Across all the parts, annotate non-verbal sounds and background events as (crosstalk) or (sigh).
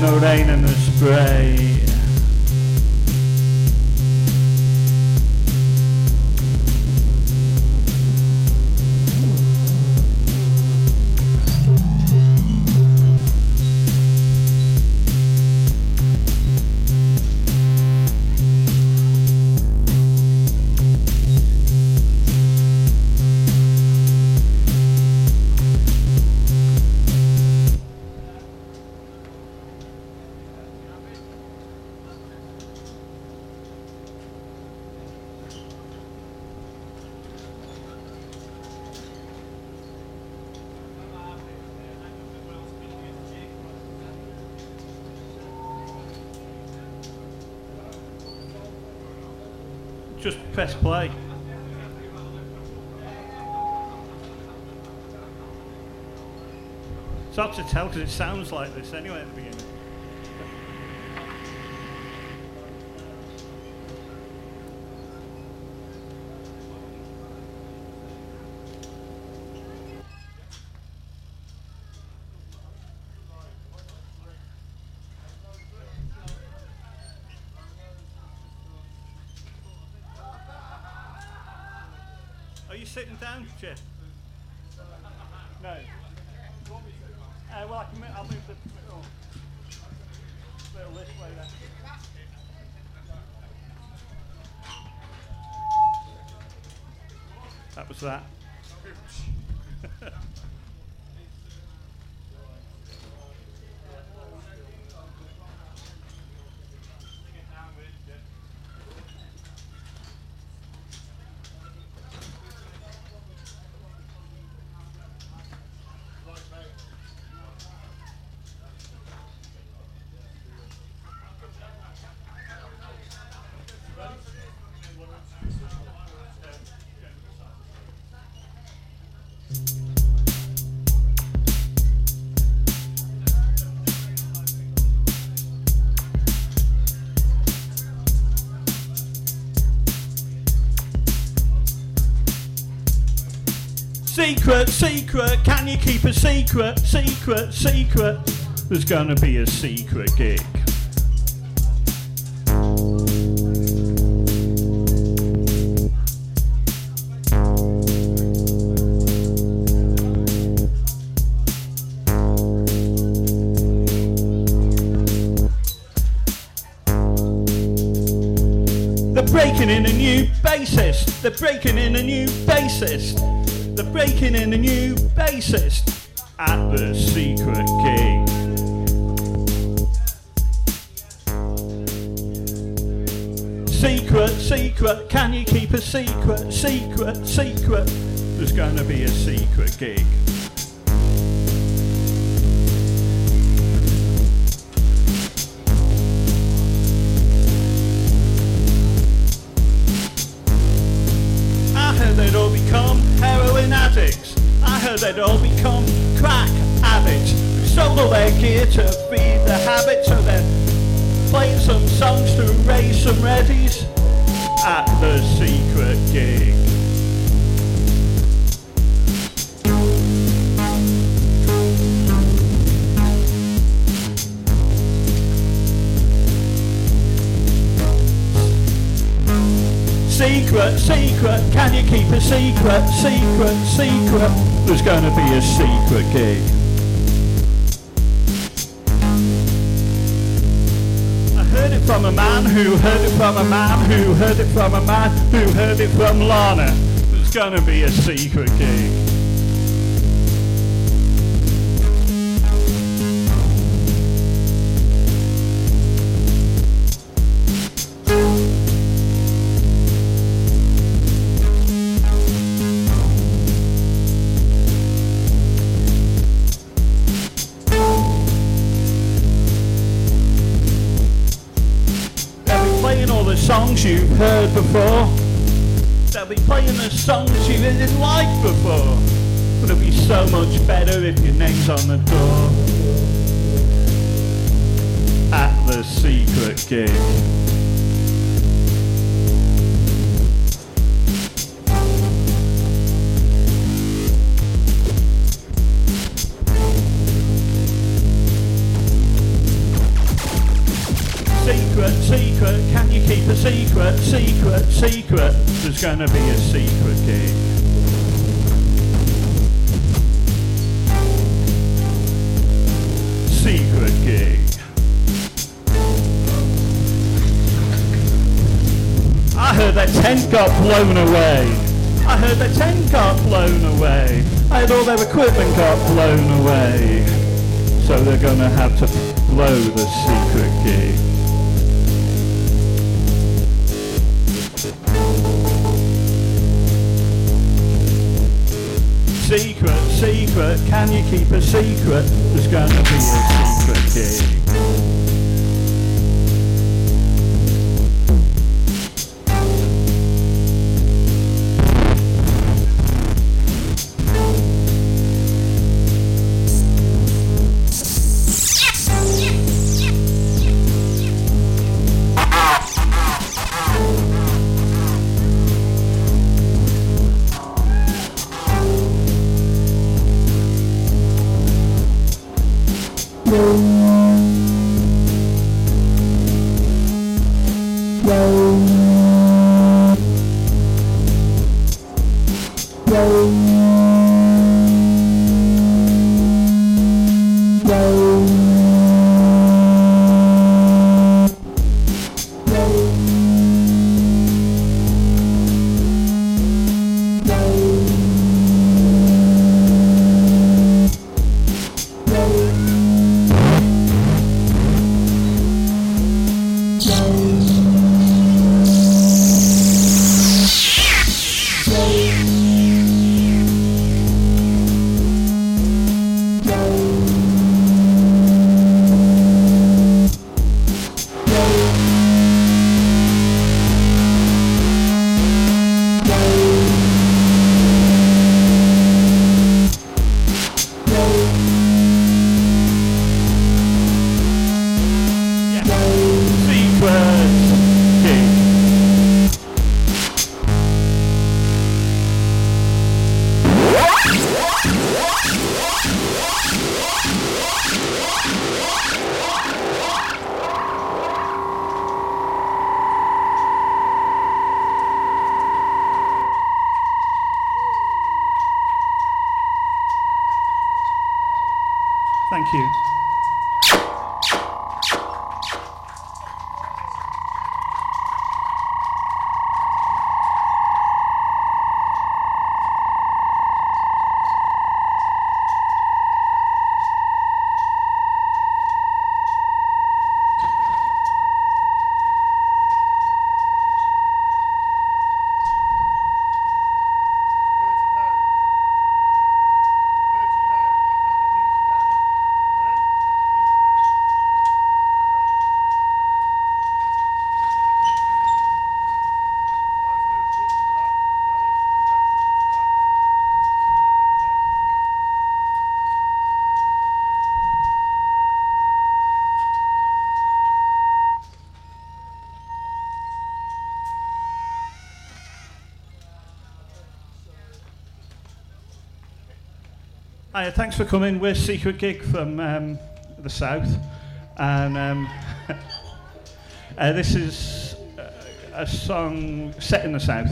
the rain and the spray. Just press play. It's hard to tell because it sounds like this anyway at the beginning. Sitting down, Jeff? Secret, secret, can you keep a secret? Secret, secret. There's gonna be a secret gig. They're breaking in a new basis. They're breaking in a new bassist. They're breaking in a new bassist at the secret gig. Secret, secret, can you keep a secret? Secret, secret. There's gonna be a secret gig. There's gonna be a secret gig. I heard it from a man who heard it from a man who heard it from a man who heard it from Lana. There's gonna be a secret gig. Songs you've heard before. They'll be playing the songs you didn't like before. But it'll be so much better if your name's on the door. At the secret gig. Secret secret there's gonna be a secret gig. Secret gig. I heard that tent got blown away. I heard that tent got blown away. I heard all their equipment got blown away. So they're gonna have to blow the secret gig. Secret, secret, can you keep a secret? There's gonna be a secret gig. Hiya, thanks for coming. We're Secret Gig from um, the south, and um, (laughs) uh, this is uh, a song set in the south.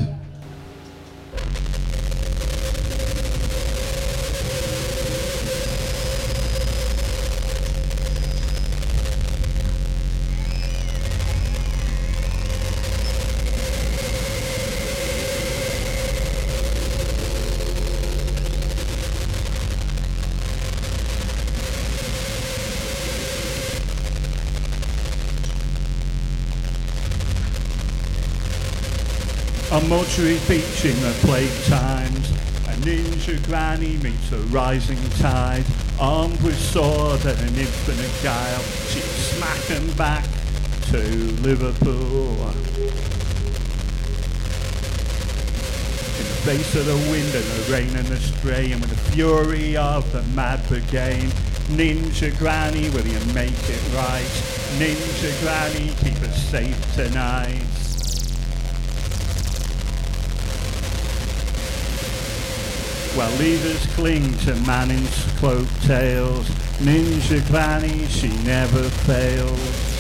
Mortuary Beach in the plague times, a ninja granny meets a rising tide. Armed with sword and an infinite guile, she'd smack 'em back to Liverpool. In the face of the wind and the rain and the spray, and with the fury of the mad brigade, Ninja Granny, will you make it right? Ninja Granny, keep us safe tonight. While leaders cling to Manning's cloaked tails, Ninja Granny, she never fails.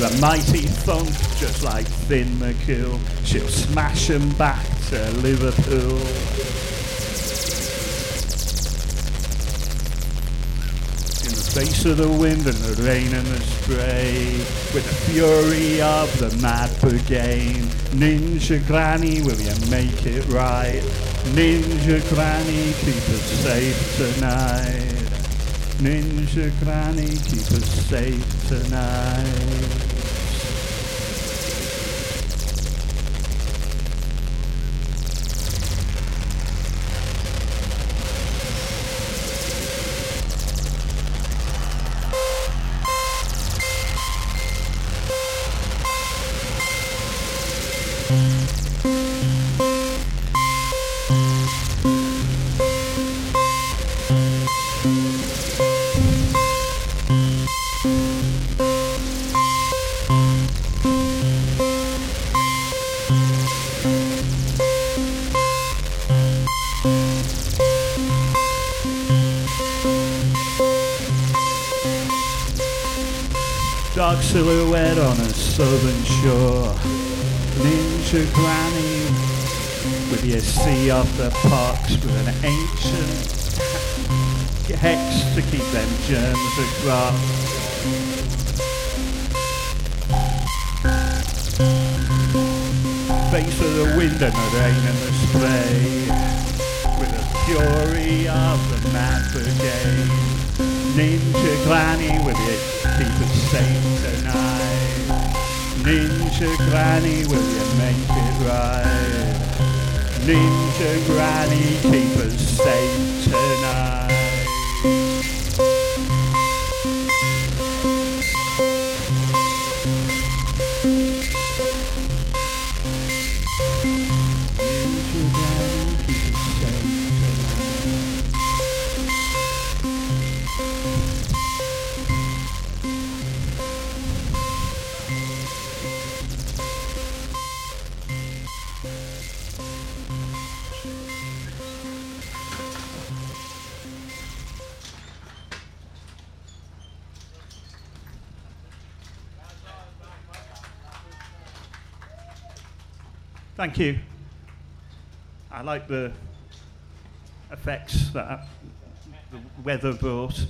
a mighty thump, just like Finn McCool. She'll smash 'em back to Liverpool. In the face of the wind and the rain and the spray, with the fury of the mad brigade. Ninja Granny, will you make it right? Ninja Granny, keep us safe tonight. Ninja Granny, keep us safe tonight. With of the pox with an ancient hex to keep them germs at. Face of the wind and the rain and the spray with the fury of the mad brigade. Ninja Granny, will you keep us safe tonight? Ninja Granny, will you make it right? Ninja Granny, keep us Thank you. I like the effects that the weather brought.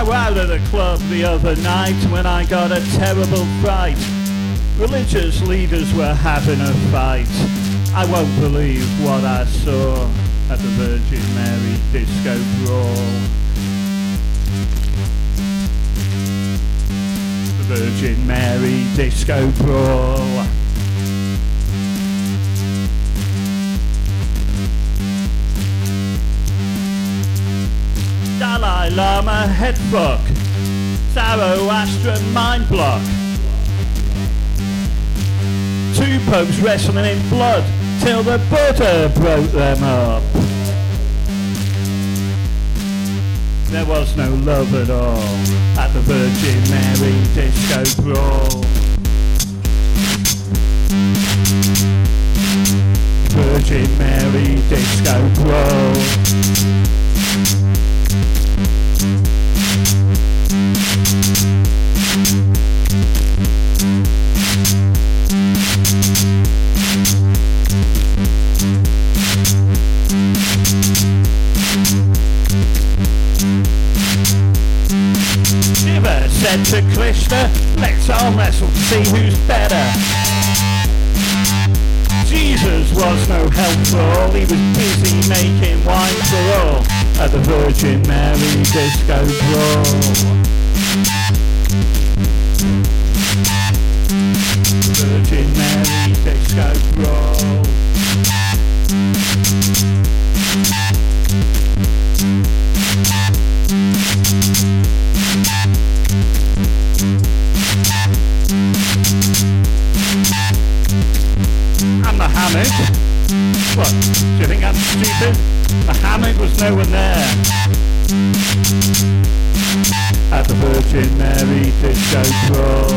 I was out at a club the other night when I got a terrible fright. Religious leaders were having a fight. I won't believe what I saw at the Virgin Mary disco brawl. The Virgin Mary disco brawl. Dalai Lama head fuck. Zoroastrian mind block. Two popes wrestling in blood. till the Buddha broke them up. There was no love at all at the Virgin Mary Disco Brawl. Virgin Mary Disco Brawl. Said to Krishna, let's arm wrestle to see who's better. Jesus was no help for all, he was busy making wine for all at the Virgin Mary Disco Brawl. Virgin Mary Disco Brawl. Muhammad was nowhere there. At the Virgin Mary Disco Brawl.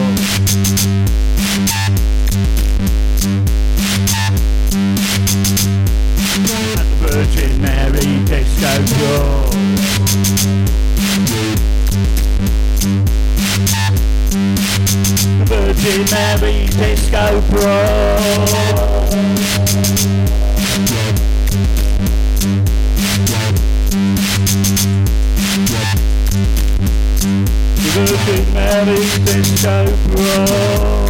At the Virgin Mary Disco Brawl. The Virgin Mary Disco Brawl. Virgin Mary Disco Brawl.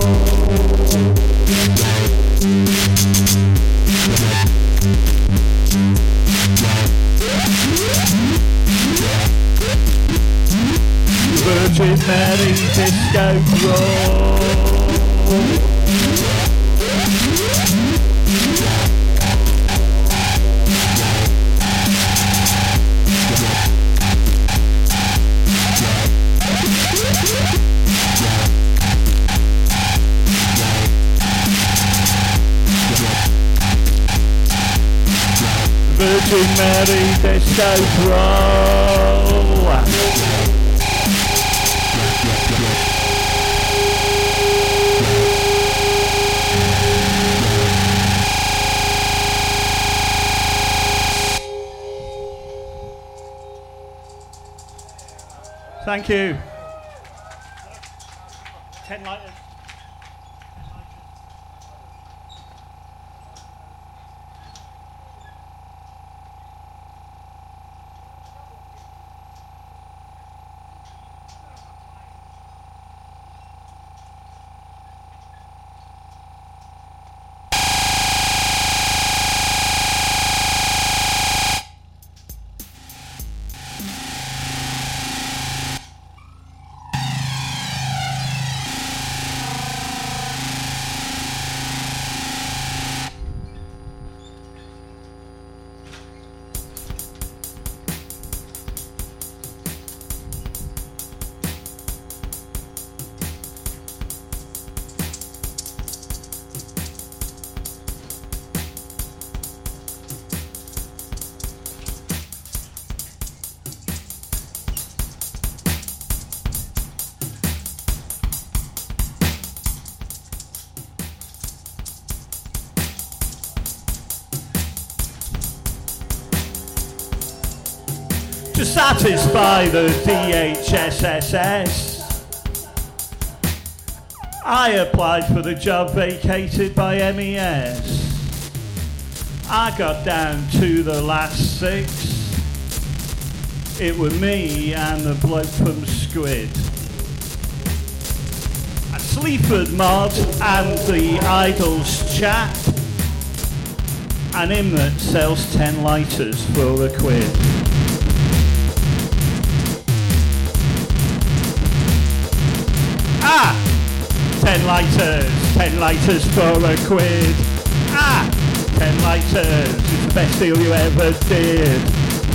Virgin Mary Disco Brawl. Virgin Mary Brawl. Thank you. Satisfy the DHSSS. I applied for the job vacated by MES. I got down to the last six. It were me and the bloke from Squid. A Sleaford mod and the IDLES chap. And him that sells ten lighters for a quid. Lighters, ten lighters for a quid. Ah! Ten lighters, it's the best deal you ever did.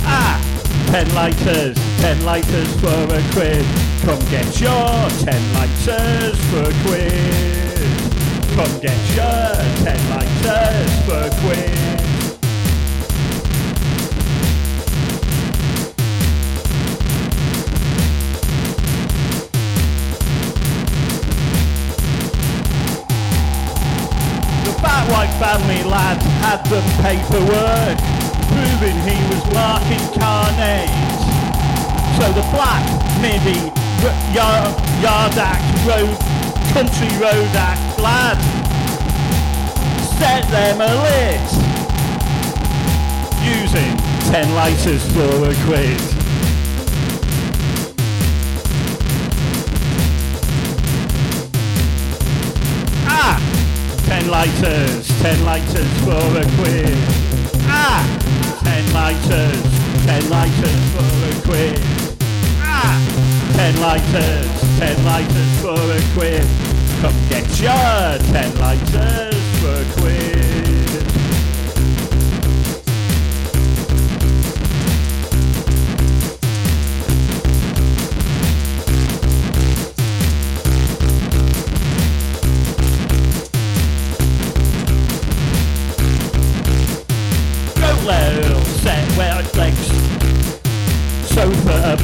Ah! Ten lighters, ten lighters for a quid. Come get your ten lighters for a quid. Come get your ten lighters for a quid. Family lad had the paperwork proving he was marking carnage. So the black midi yard, yard act road country road act lad set them alit using ten lighters for a quid. Lighters, ten lighters for a quid. Ah! Ten lighters, ten lighters for a quid. Ah! Ten lighters, ten lighters for a quid. Come get your ten lighters for a quid.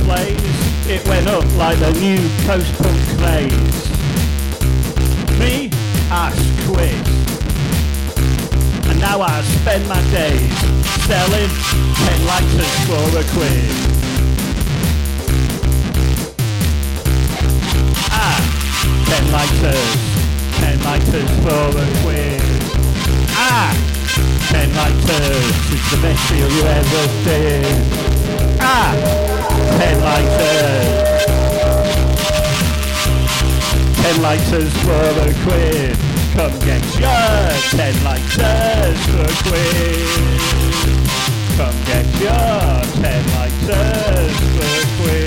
Ablaze. It went up like the new post-punk craze. Me, ask quiz. And now I spend my days selling ten lighters for a quid. Ah, ten lighters, ten lighters for a quid. Ah, ten lighters is the best deal you ever did. Ah, ten lighters. Ten lighters for a quid. Come get your ten lighters for a quid. Come get your ten lighters for a quid.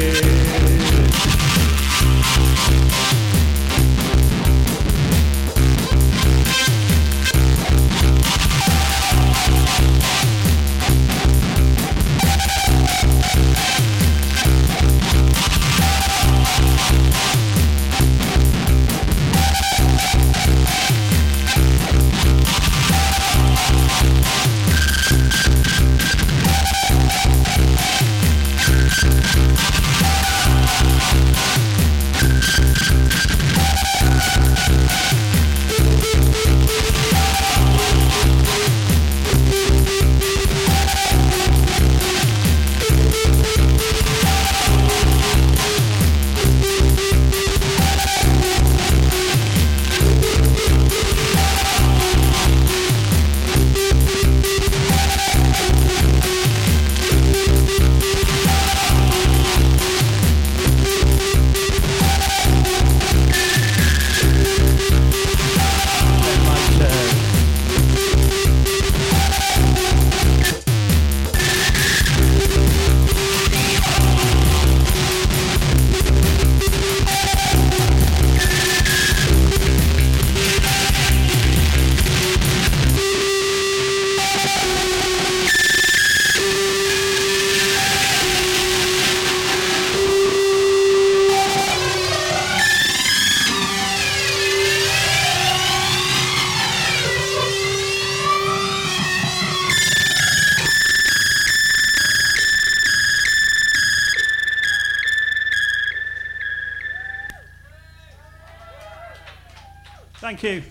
Thank you.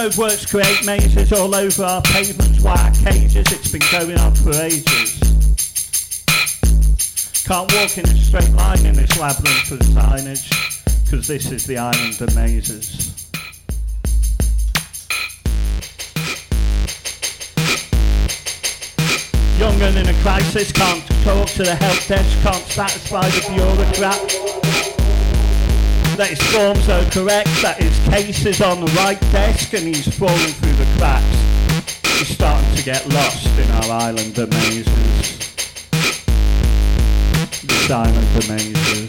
Roadworks create mazes all over our pavements, wire cages. It's been going on for ages. Can't walk in a straight line in this labyrinth of signage, because this is the island of mazes. Young Young and in a crisis, can't talk to the help desk, can't satisfy the bureaucrat. That his forms are correct, that his case is on the right desk and he's falling through the cracks. He's starting to get lost in our island of mazes. This island of mazes.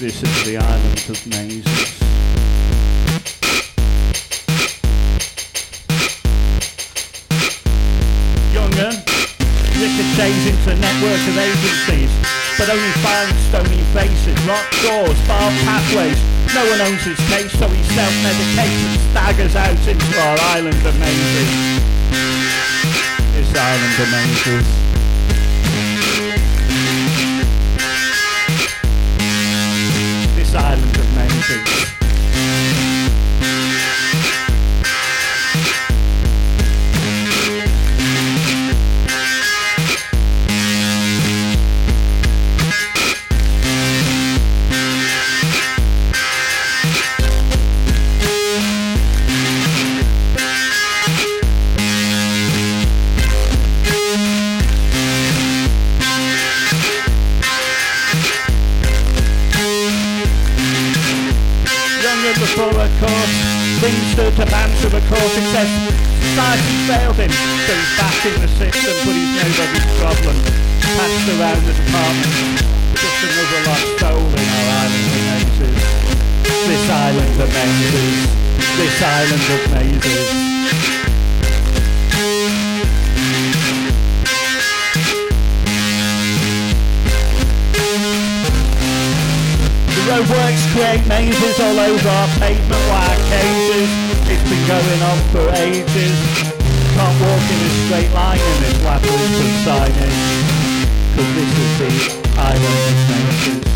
This is the island of mazes. A network of agencies, but only finds stony faces, locked doors, barred pathways. No one owns his case, so he self-medicates and staggers out into our island of mazes. This island of mazes. This island of mazes. Things stood to ban to and says society failed him, so he's back in the system, but he's nobody's problem. Passed around the department, just another lost soul in our island of mazes. This island of mazes. This island of mazes. The roadworks create mazes all over our pavement wire cages. It's been going on for ages. Can't walk in a straight line in this labyrinth of signage. Cause this is the island of.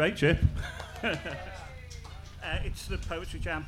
Great, Chip. (laughs) uh, it's the poetry jam.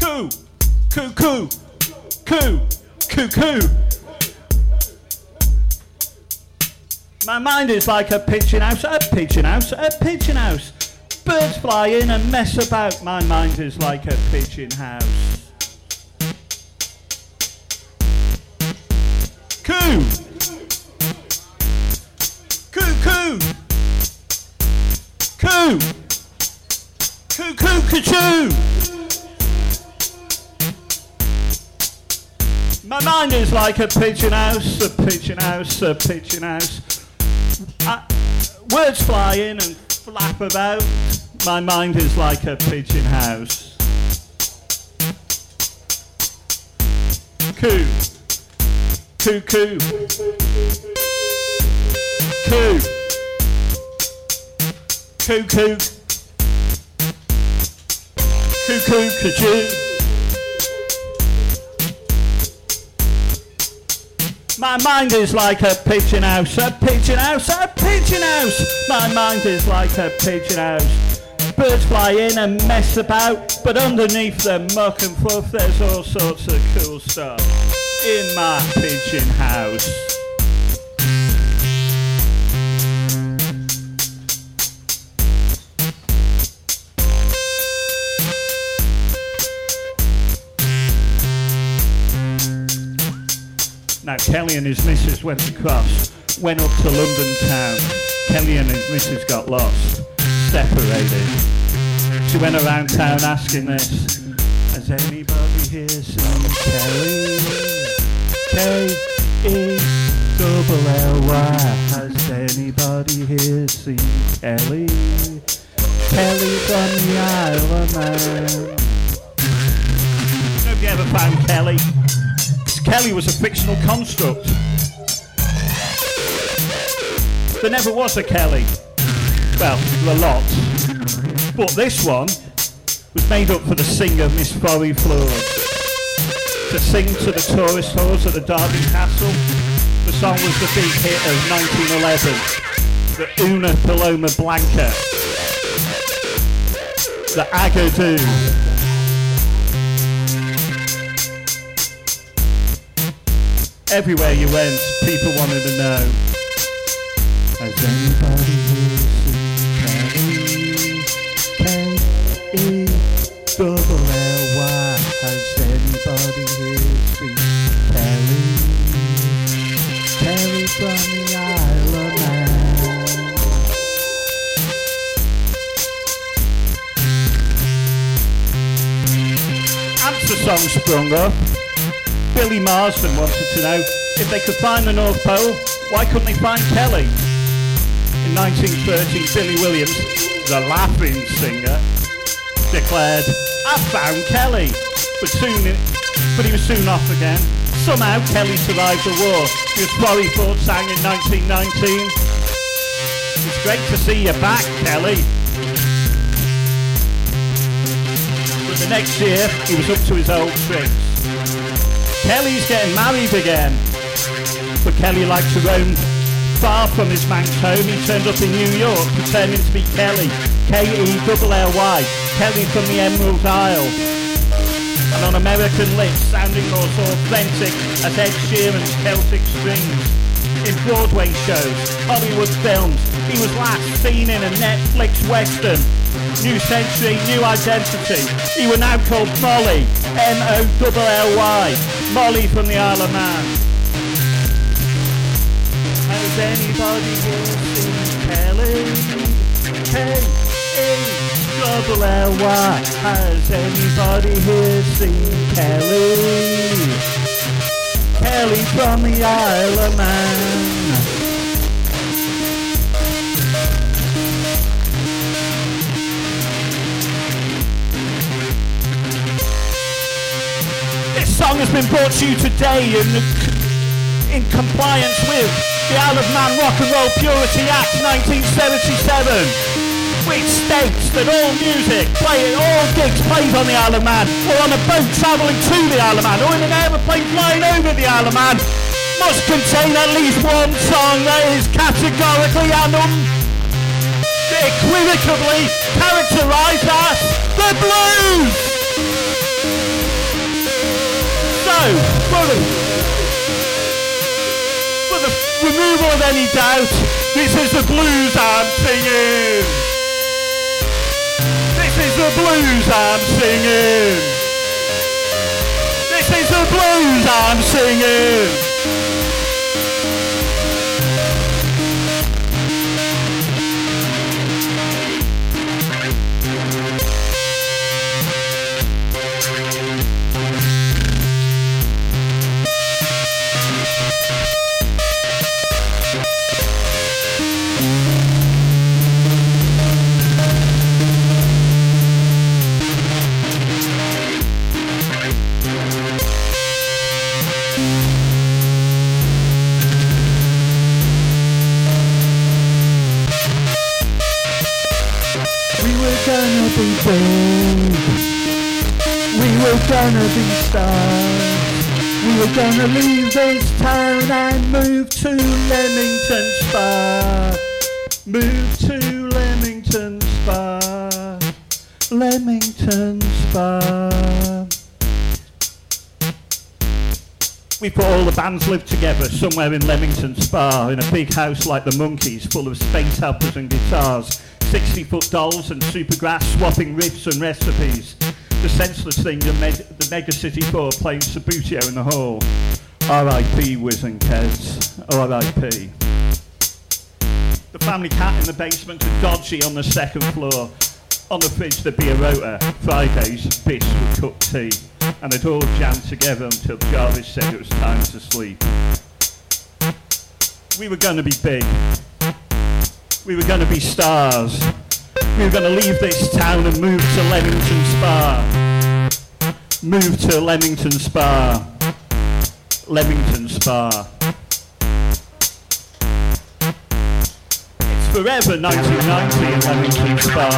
Coo, coo, coo, coo, coo, coo. My mind is like a pigeon house, a pigeon house, a pigeon house. Birds fly in and mess about. My mind is like a pigeon house. Coo, My mind is like a pigeon house, a pigeon house, a pigeon house. Uh, words fly in and flap about. My mind is like a pigeon house. Coo, Cuckoo. Coo. Cuckoo. Coo, cuckoo, kajoo. My mind is like a pigeon house, a pigeon house, a pigeon house. My mind is like a pigeon house. Birds fly in and mess about, but underneath the muck and fluff, there's all sorts of cool stuff in my pigeon house. Now Kelly and his missus went across, went up to London town. Kelly and his missus got lost, separated. She went around town asking this, has anybody here seen Kelly? K-E double L-Y, has anybody here seen Kelly? Kelly from the Isle of Man. Have you ever found Kelly? Kelly was a fictional construct. There never was a Kelly. Well, there lot. But this one was made up for the singer Miss Forry Flores. To sing to the tourist halls at the Derby Castle. The song was the big hit of 1911. The Una Paloma Blanca. The Agadoo. Everywhere you went, people wanted to know. Has anybody Kelly? K-E double L-Y. Has anybody here seen Kelly? Kelly from the Isle of Man. Answer song sprung up. Billy Marsden wanted to know if they could find the North Pole, why couldn't they find Kelly? In 1913, Billy Williams, the laughing singer, declared, I found Kelly. But soon, but he was soon off again. Somehow Kelly survived the war. He was Ford sang in 1919. It's great to see you back, Kelly. But the next year, he was up to his old tricks. Kelly's getting married again. But Kelly liked to roam far from his Manx home. He turned up in New York pretending to be Kelly. K-E-L-L-Y. Kelly from the Emerald Isle. And on American lips, sounding more authentic as Ed Sheeran's Celtic Strings. In Broadway shows, Hollywood films, he was last seen in a Netflix western. New century, new identity. He was now called Molly, M-O-L-L-Y. Molly from the Isle of Man. Has anybody here seen Kelly? K-E-double-L-Y. Has anybody here seen Kelly? Kelly from the Isle of Man. This song has been brought to you today in, in compliance with the Isle of Man Rock and Roll Purity Act 1977, which states that all music, play, all gigs played on the Isle of Man, or on a boat travelling to the Isle of Man, or in an aeroplane flying over the Isle of Man, must contain at least one song that is categorically and unequivocally characterised as the blues. So, for the, for the removal of any doubt, this is the blues I'm singing. This is the blues I'm singing. This is the blues I'm singing. We were gonna leave this town and move to Leamington Spa. Move to Leamington Spa. Leamington Spa. We put all the bands lived together somewhere in Leamington Spa in a big house like the Monkees full of space helpers and guitars, 60 foot dolls and supergrass swapping riffs and recipes. The senseless thing the, meg- the Mega City 4 playing Subbuteo in the hall. R.I.P. Wiz and Kez. R.I.P. The family cat in the basement and Dodgy on the second floor. On the fridge there'd be a rota. Fridays, Bish would cook tea. And they'd all jam together until Jarvis said it was time to sleep. We were going to be big. We were going to be stars. We were going to leave this town and move to Leamington Spa. Move to Leamington Spa. Leamington Spa. It's forever 1990 in Leamington Spa.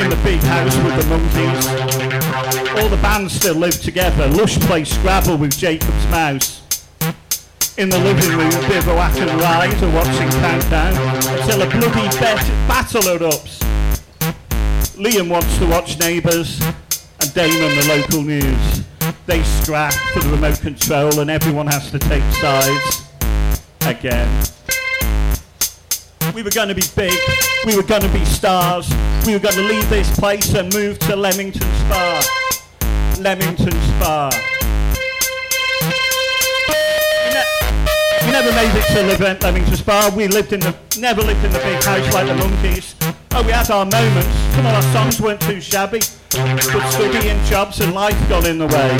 In the big house with the Monkees. All the bands still live together. Lush plays Scrabble with Jacob's Mouse. In the living room, bivouac and ride are watching Countdown until a bloody bet- battle erupts. Liam wants to watch Neighbours and Damon the local news. They scrap for the remote control and everyone has to take sides. Again. We were going to be big. We were going to be stars. We were going to leave this place and move to Leamington Spa. Leamington Spa. Never made it to live at Leamington Spa. We lived in the, never lived in the big house like the Monkees. Oh, we had our moments. Some of our songs weren't too shabby, but studying jobs and life got in the way.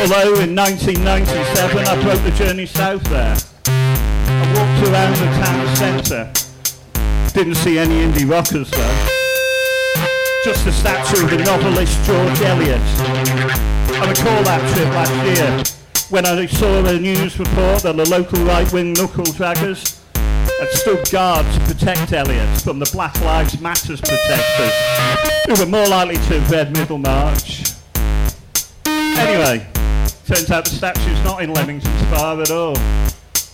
Although in 1997 I broke the journey south there. I walked around the town centre. Didn't see any indie rockers though. Just a statue of the novelist George Eliot. I recall that trip last year when I saw a news report that the local right-wing knuckle draggers had stood guard to protect Eliot from the Black Lives Matters protesters who were more likely to have read Middlemarch. Anyway, turns out the statue's not in Leamington Spa at all.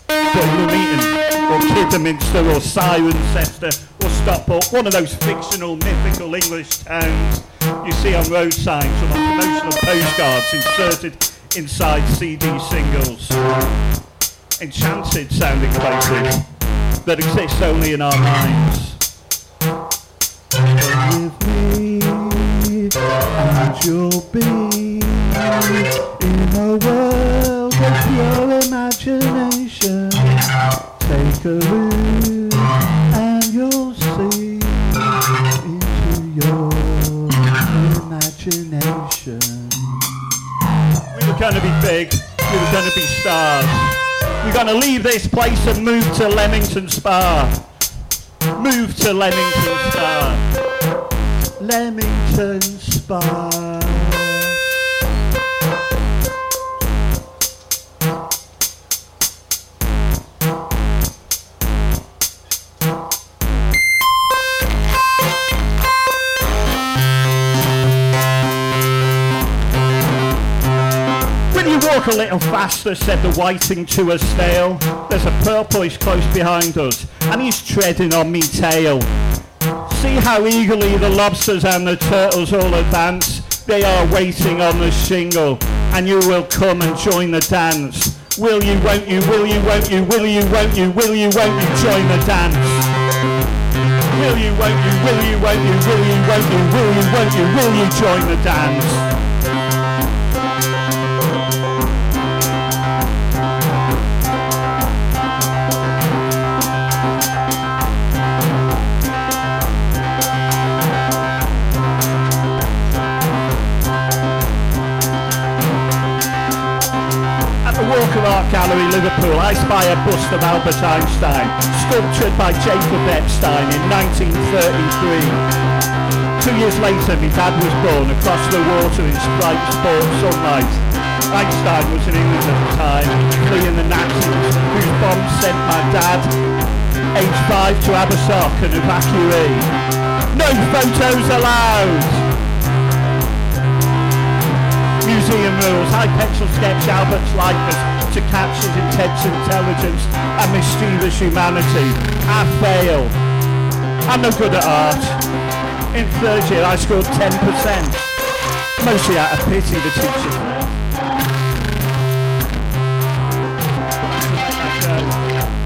But Nuneaton, or Kidderminster, or Cirencester, or Stockport, one of those fictional, mythical English towns you see on road signs or on promotional postcards inserted inside CD singles. Enchanted sounding places that exist only in our minds. With me, and you'll be in a world of pure imagination. Take a look, To be big. We were to be stars. We're to leave this place and move to Leamington Spa. Move to Leamington Spa. Leamington Spa. Walk a little faster, said the whiting to a snail. There's a purplish close behind us, and he's treading on me tail. See how eagerly the lobsters and the turtles all advance. They are waiting on the shingle, and you will come and join the dance. Will you, won't you, will you, won't you, will you, won't you, will you, won't you join the dance? Will you, won't you, will you, won't you, will you, won't you, will you, won't you, will you join the dance? Art Gallery, Liverpool, I spy a bust of Albert Einstein, sculptured by Jacob Epstein in 1933. Two years later, my dad was born across the water in bright sport sunlight. Einstein was in England at the time, fleeing the Nazis, whose bombs sent my dad, aged five, to Abersoch, an evacuee. No photos allowed. Museum rules. Hypixel sketch Albert's likeness to capture his intense intelligence and mischievous humanity. I fail. I'm no good at art. In third year I scored 10%. Mostly out of pity the.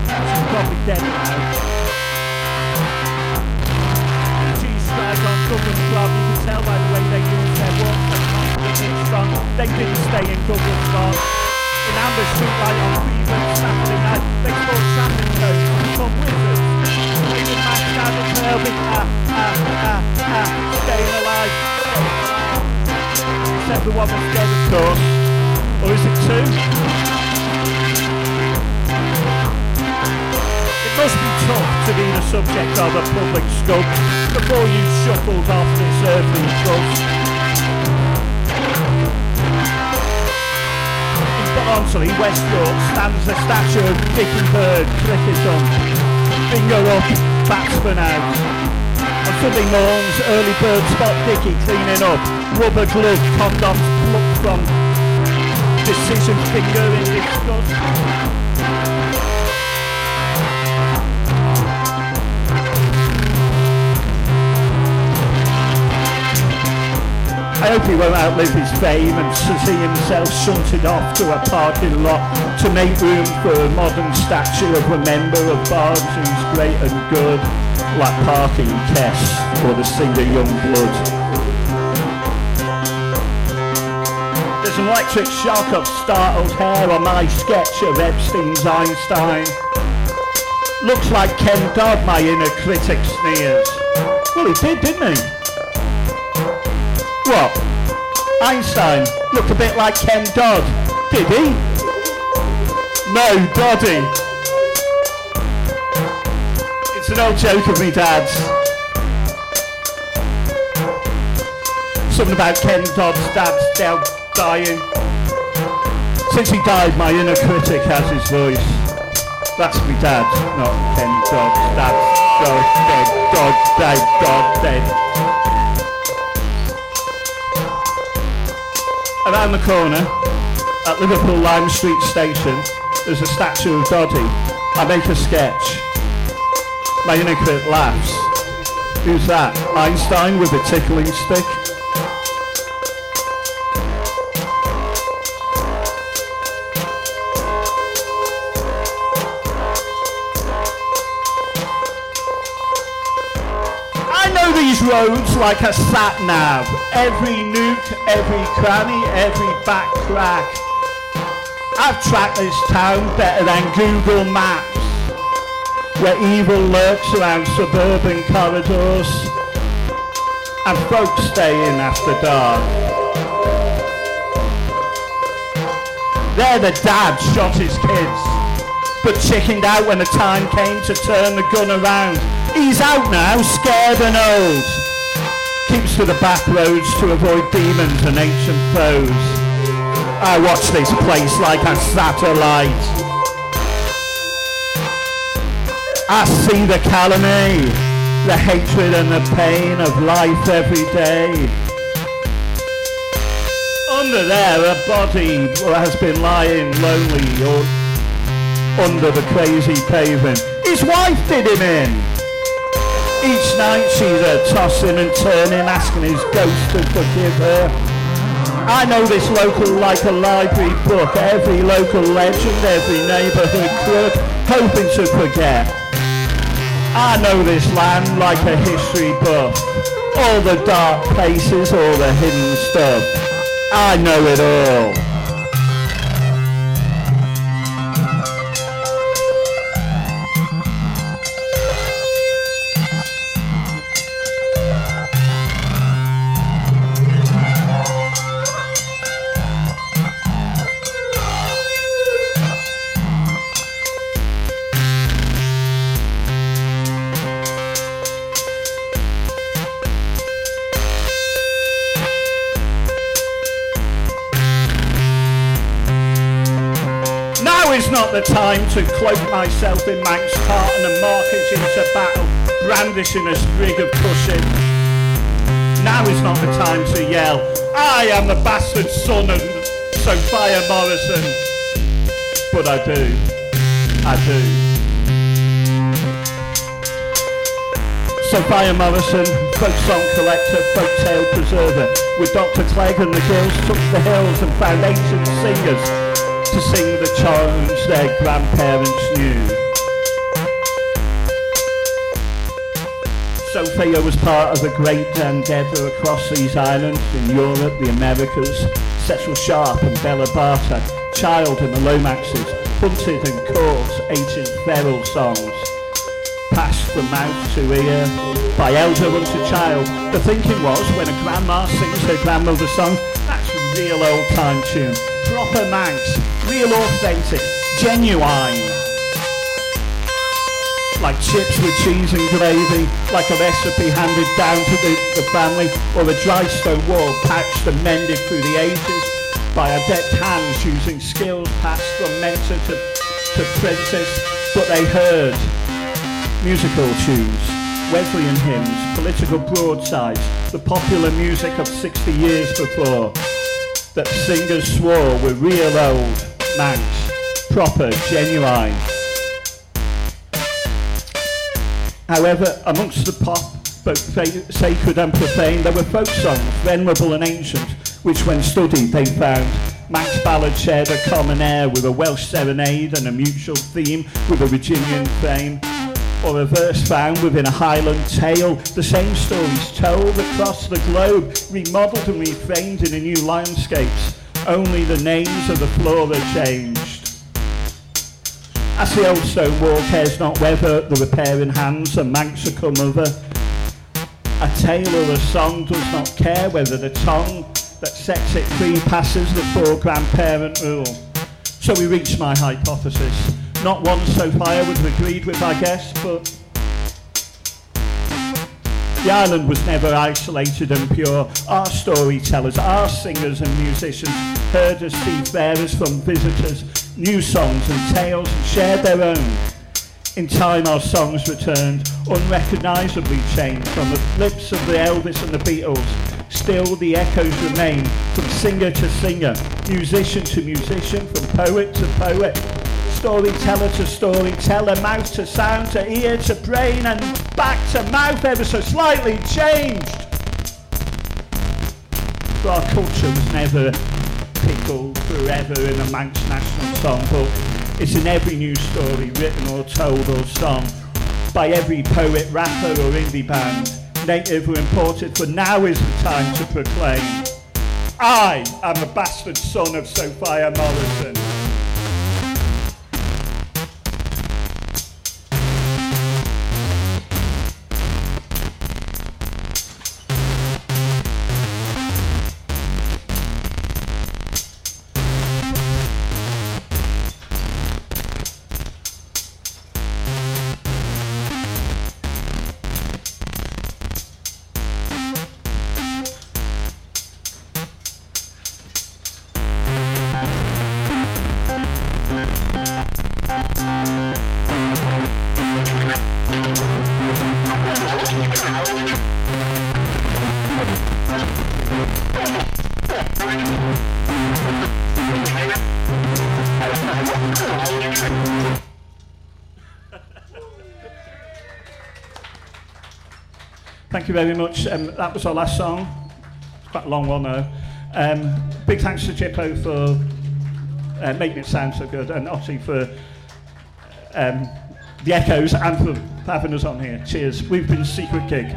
She's probably dead now. Cheese strike on Club. You can tell by the way they their. They didn't stay in Goodwin's Club. In Amber Street Light on Cleveland Saturday night, they scored toast and become wizards. Mash out of Kirby. Ah, ah, ah, ah. Staying alive. Except the one that's dead, of course. Or is it two? It must be tough to be the subject of a public scope before you shuffled off this earthly dust. Barnsley, West York, stands the statue of Dickie Bird, cricket on. Finger up, batsman out. On Sunday morns, early bird spot Dickie cleaning up. Rubber glove, condoms plucked from decision finger in disgust. I hope he won't outlive his fame and see himself shunted off to a parking lot to make room for a modern statue of a member of Barnes who's great and good, like parking Kess or the singer Young Blood. There's an electric shock of startled hair on my sketch of Epstein's Einstein. Looks like Ken Dodd, my inner critic sneers. Well, he did, didn't he? What? Einstein looked a bit like Ken Dodd, did he? No, Doddy. It's an old joke of me dad's. Something about Ken Dodd's dad's now dying. Since he died, my inner critic has his voice. That's me dad, not Ken Dodd's dad. God dead, God dead, God dead. Around the corner, at Liverpool Lime Street Station, there's a statue of Doddy. I make a sketch. My inner critic laughs. Who's that? Einstein with a tickling stick? Roads like a sat nav. Every nook, every cranny, every back crack. I've tracked this town better than Google Maps. Where evil lurks around suburban corridors. And folks stay in after dark. There the dad shot his kids. But chickened out when the time came to turn the gun around. He's out now, scared and old. To the back roads to avoid demons and ancient foes. I watch this place like a satellite. I see the calumny, the hatred and the pain of life every day. Under there, a body has been lying lonely or under the crazy pavement. His wife did him in. Each night she's a tossing and turning, asking his ghost to forgive her. I know this local like a library book, every local legend, every neighbourhood crook, hoping to forget. I know this land like a history book, all the dark places, all the hidden stuff. I know it all. Not the time to cloak myself in Manx tartan and market into battle, brandishing a sprig of cushag. Now is not the time to yell, I am the bastard son of Sophia Morrison. But I do. I do. Sophia Morrison, folk song collector, folk tale preserver. With Dr. Clague and the girls took the hills and found ancient singers to sing the charms their grandparents knew. Sophia was part of a great endeavour across these islands in Europe, the Americas. Cecil Sharp and Béla Bartók, Child and the Lomaxes, hunted and caught ancient feral songs. Passed from mouth to ear, by elder unto child. The thinking was, when a grandma sings her grandmother's song, real old time tune. Proper Manx, real authentic, genuine. Like chips with cheese and gravy, like a recipe handed down to the, the family, or a dry stone wall patched and mended through the ages by adept hands using skills passed from mentor to, to princess, but they heard musical tunes, Wesleyan hymns, political broadsides, the popular music of 60 years before, that singers swore were real old, Manx, proper, genuine. However, amongst the pop, both sacred and profane, there were folk songs, venerable and ancient, which when studied they found Manx ballad shared a common air with a Welsh serenade and a mutual theme with a Virginian fame, or a verse found within a Highland tale, the same stories told across the globe, remodelled and reframed in new landscapes. Only the names of the flora changed. As the old stone wall cares not whether the repairing hands and Manx come over. A tale or a song does not care whether the tongue that sets it free passes the four grandparent rule. So we reach my hypothesis. Not one Sophia would have agreed with our guess, but the island was never isolated and pure. Our storytellers, our singers and musicians heard us seafarers from visitors, new songs and tales and shared their own. In time our songs returned, unrecognisably changed from the lips of the Elvis and the Beatles. Still the echoes remain from singer to singer, musician to musician, from poet to poet, storyteller to storyteller, mouth to sound to ear to brain and back to mouth ever so slightly changed. But our culture was never pickled forever in a Manx national song book. It's in every new story, written or told or sung, by every poet, rapper or indie band, native or imported, for now is the time to proclaim, I am the bastard son of Sophia Morrison. Thank you very much. Um, that was our last song. It's quite a long one though. Um, big thanks to Chippo for uh, making it sound so good and Otty for um, the echoes and for having us on here. Cheers. We've been Secret Gig.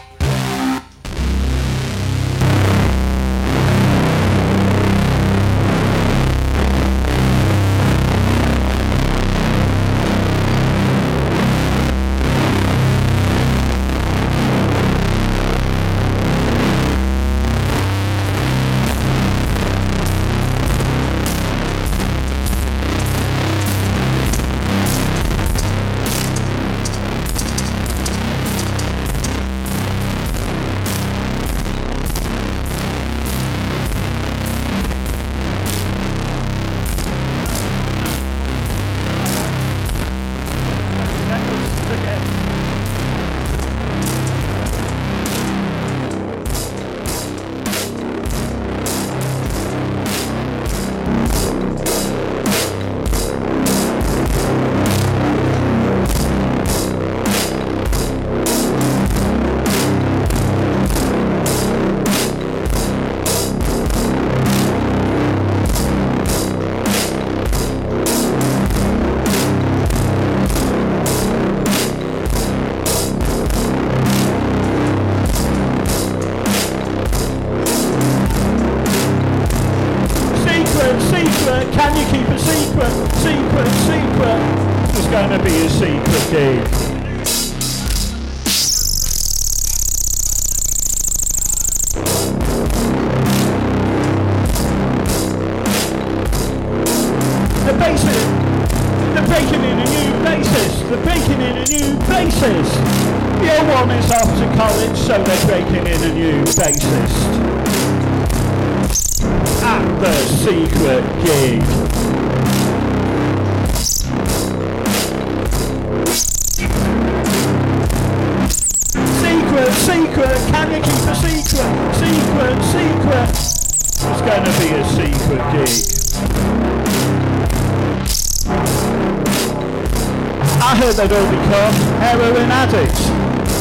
They'd all become heroin addicts.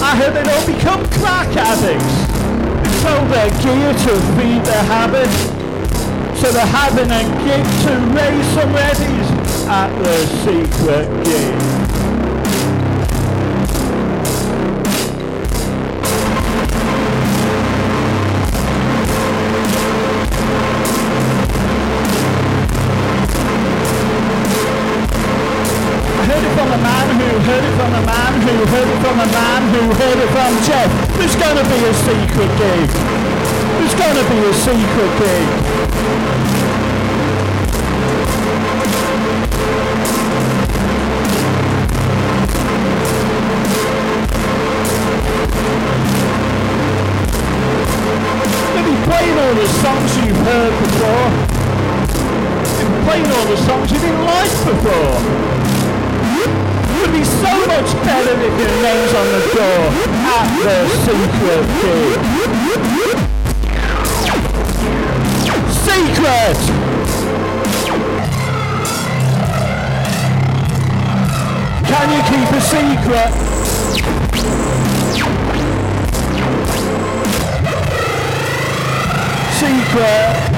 I heard they'd all become crack addicts. They sold their gear to feed their habit. So they're having a gig to raise some readies at the secret gig. Jeff. There's gonna be a secret gig. There's gonna be a secret gig. They'll playing all the songs you've heard before. They'll playing all the songs you didn't like before. It would be so much better if your name's on the door the secret. Secret! Can you keep a? Secret! Secret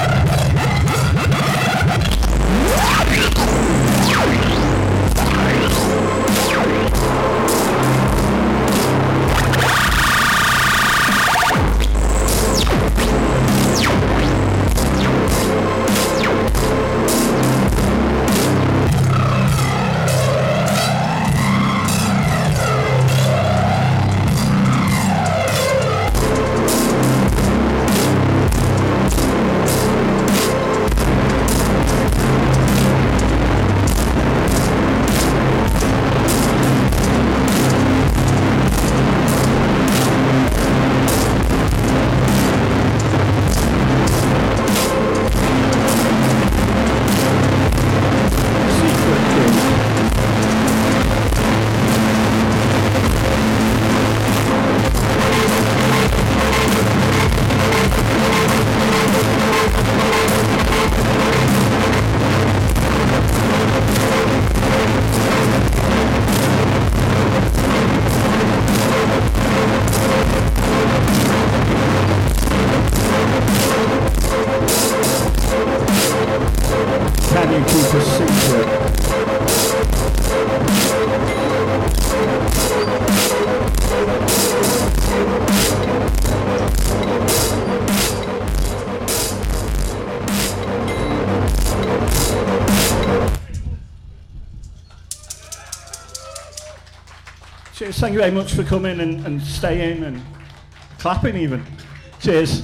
Cheers. Thank you very much for coming and, and staying and clapping even. Cheers.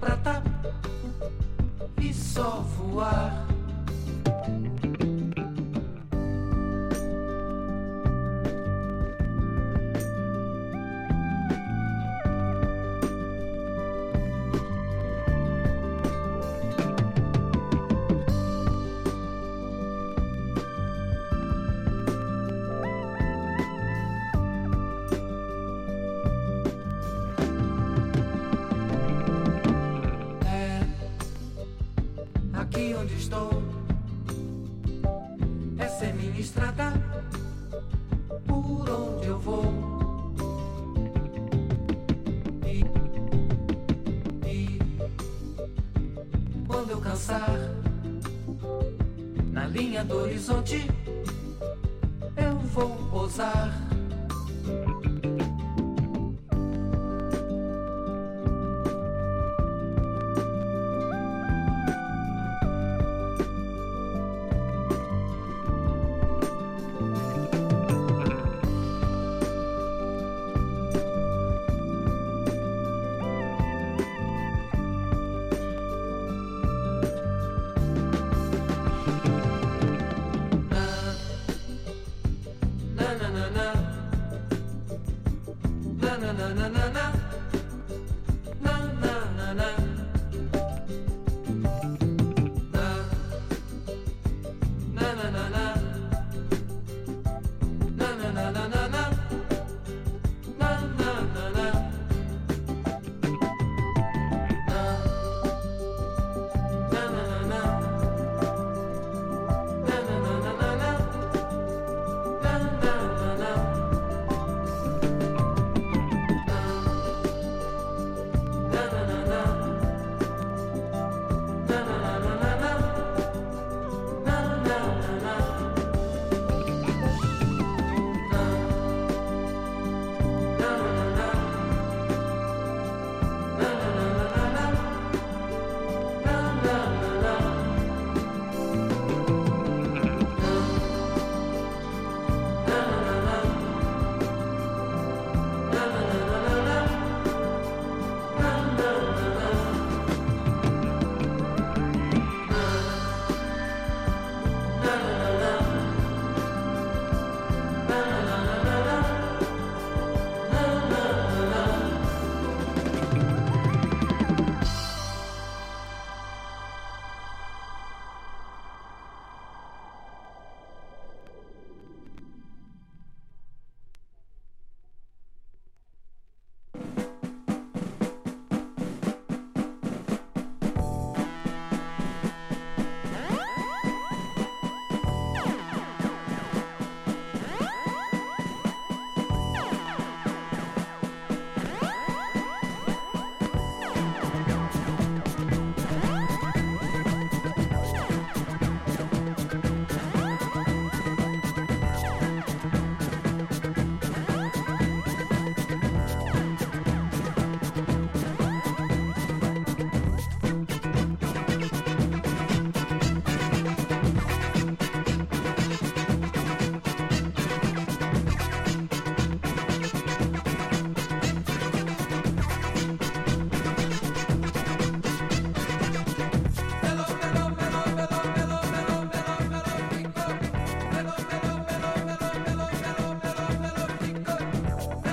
Prata e só voar.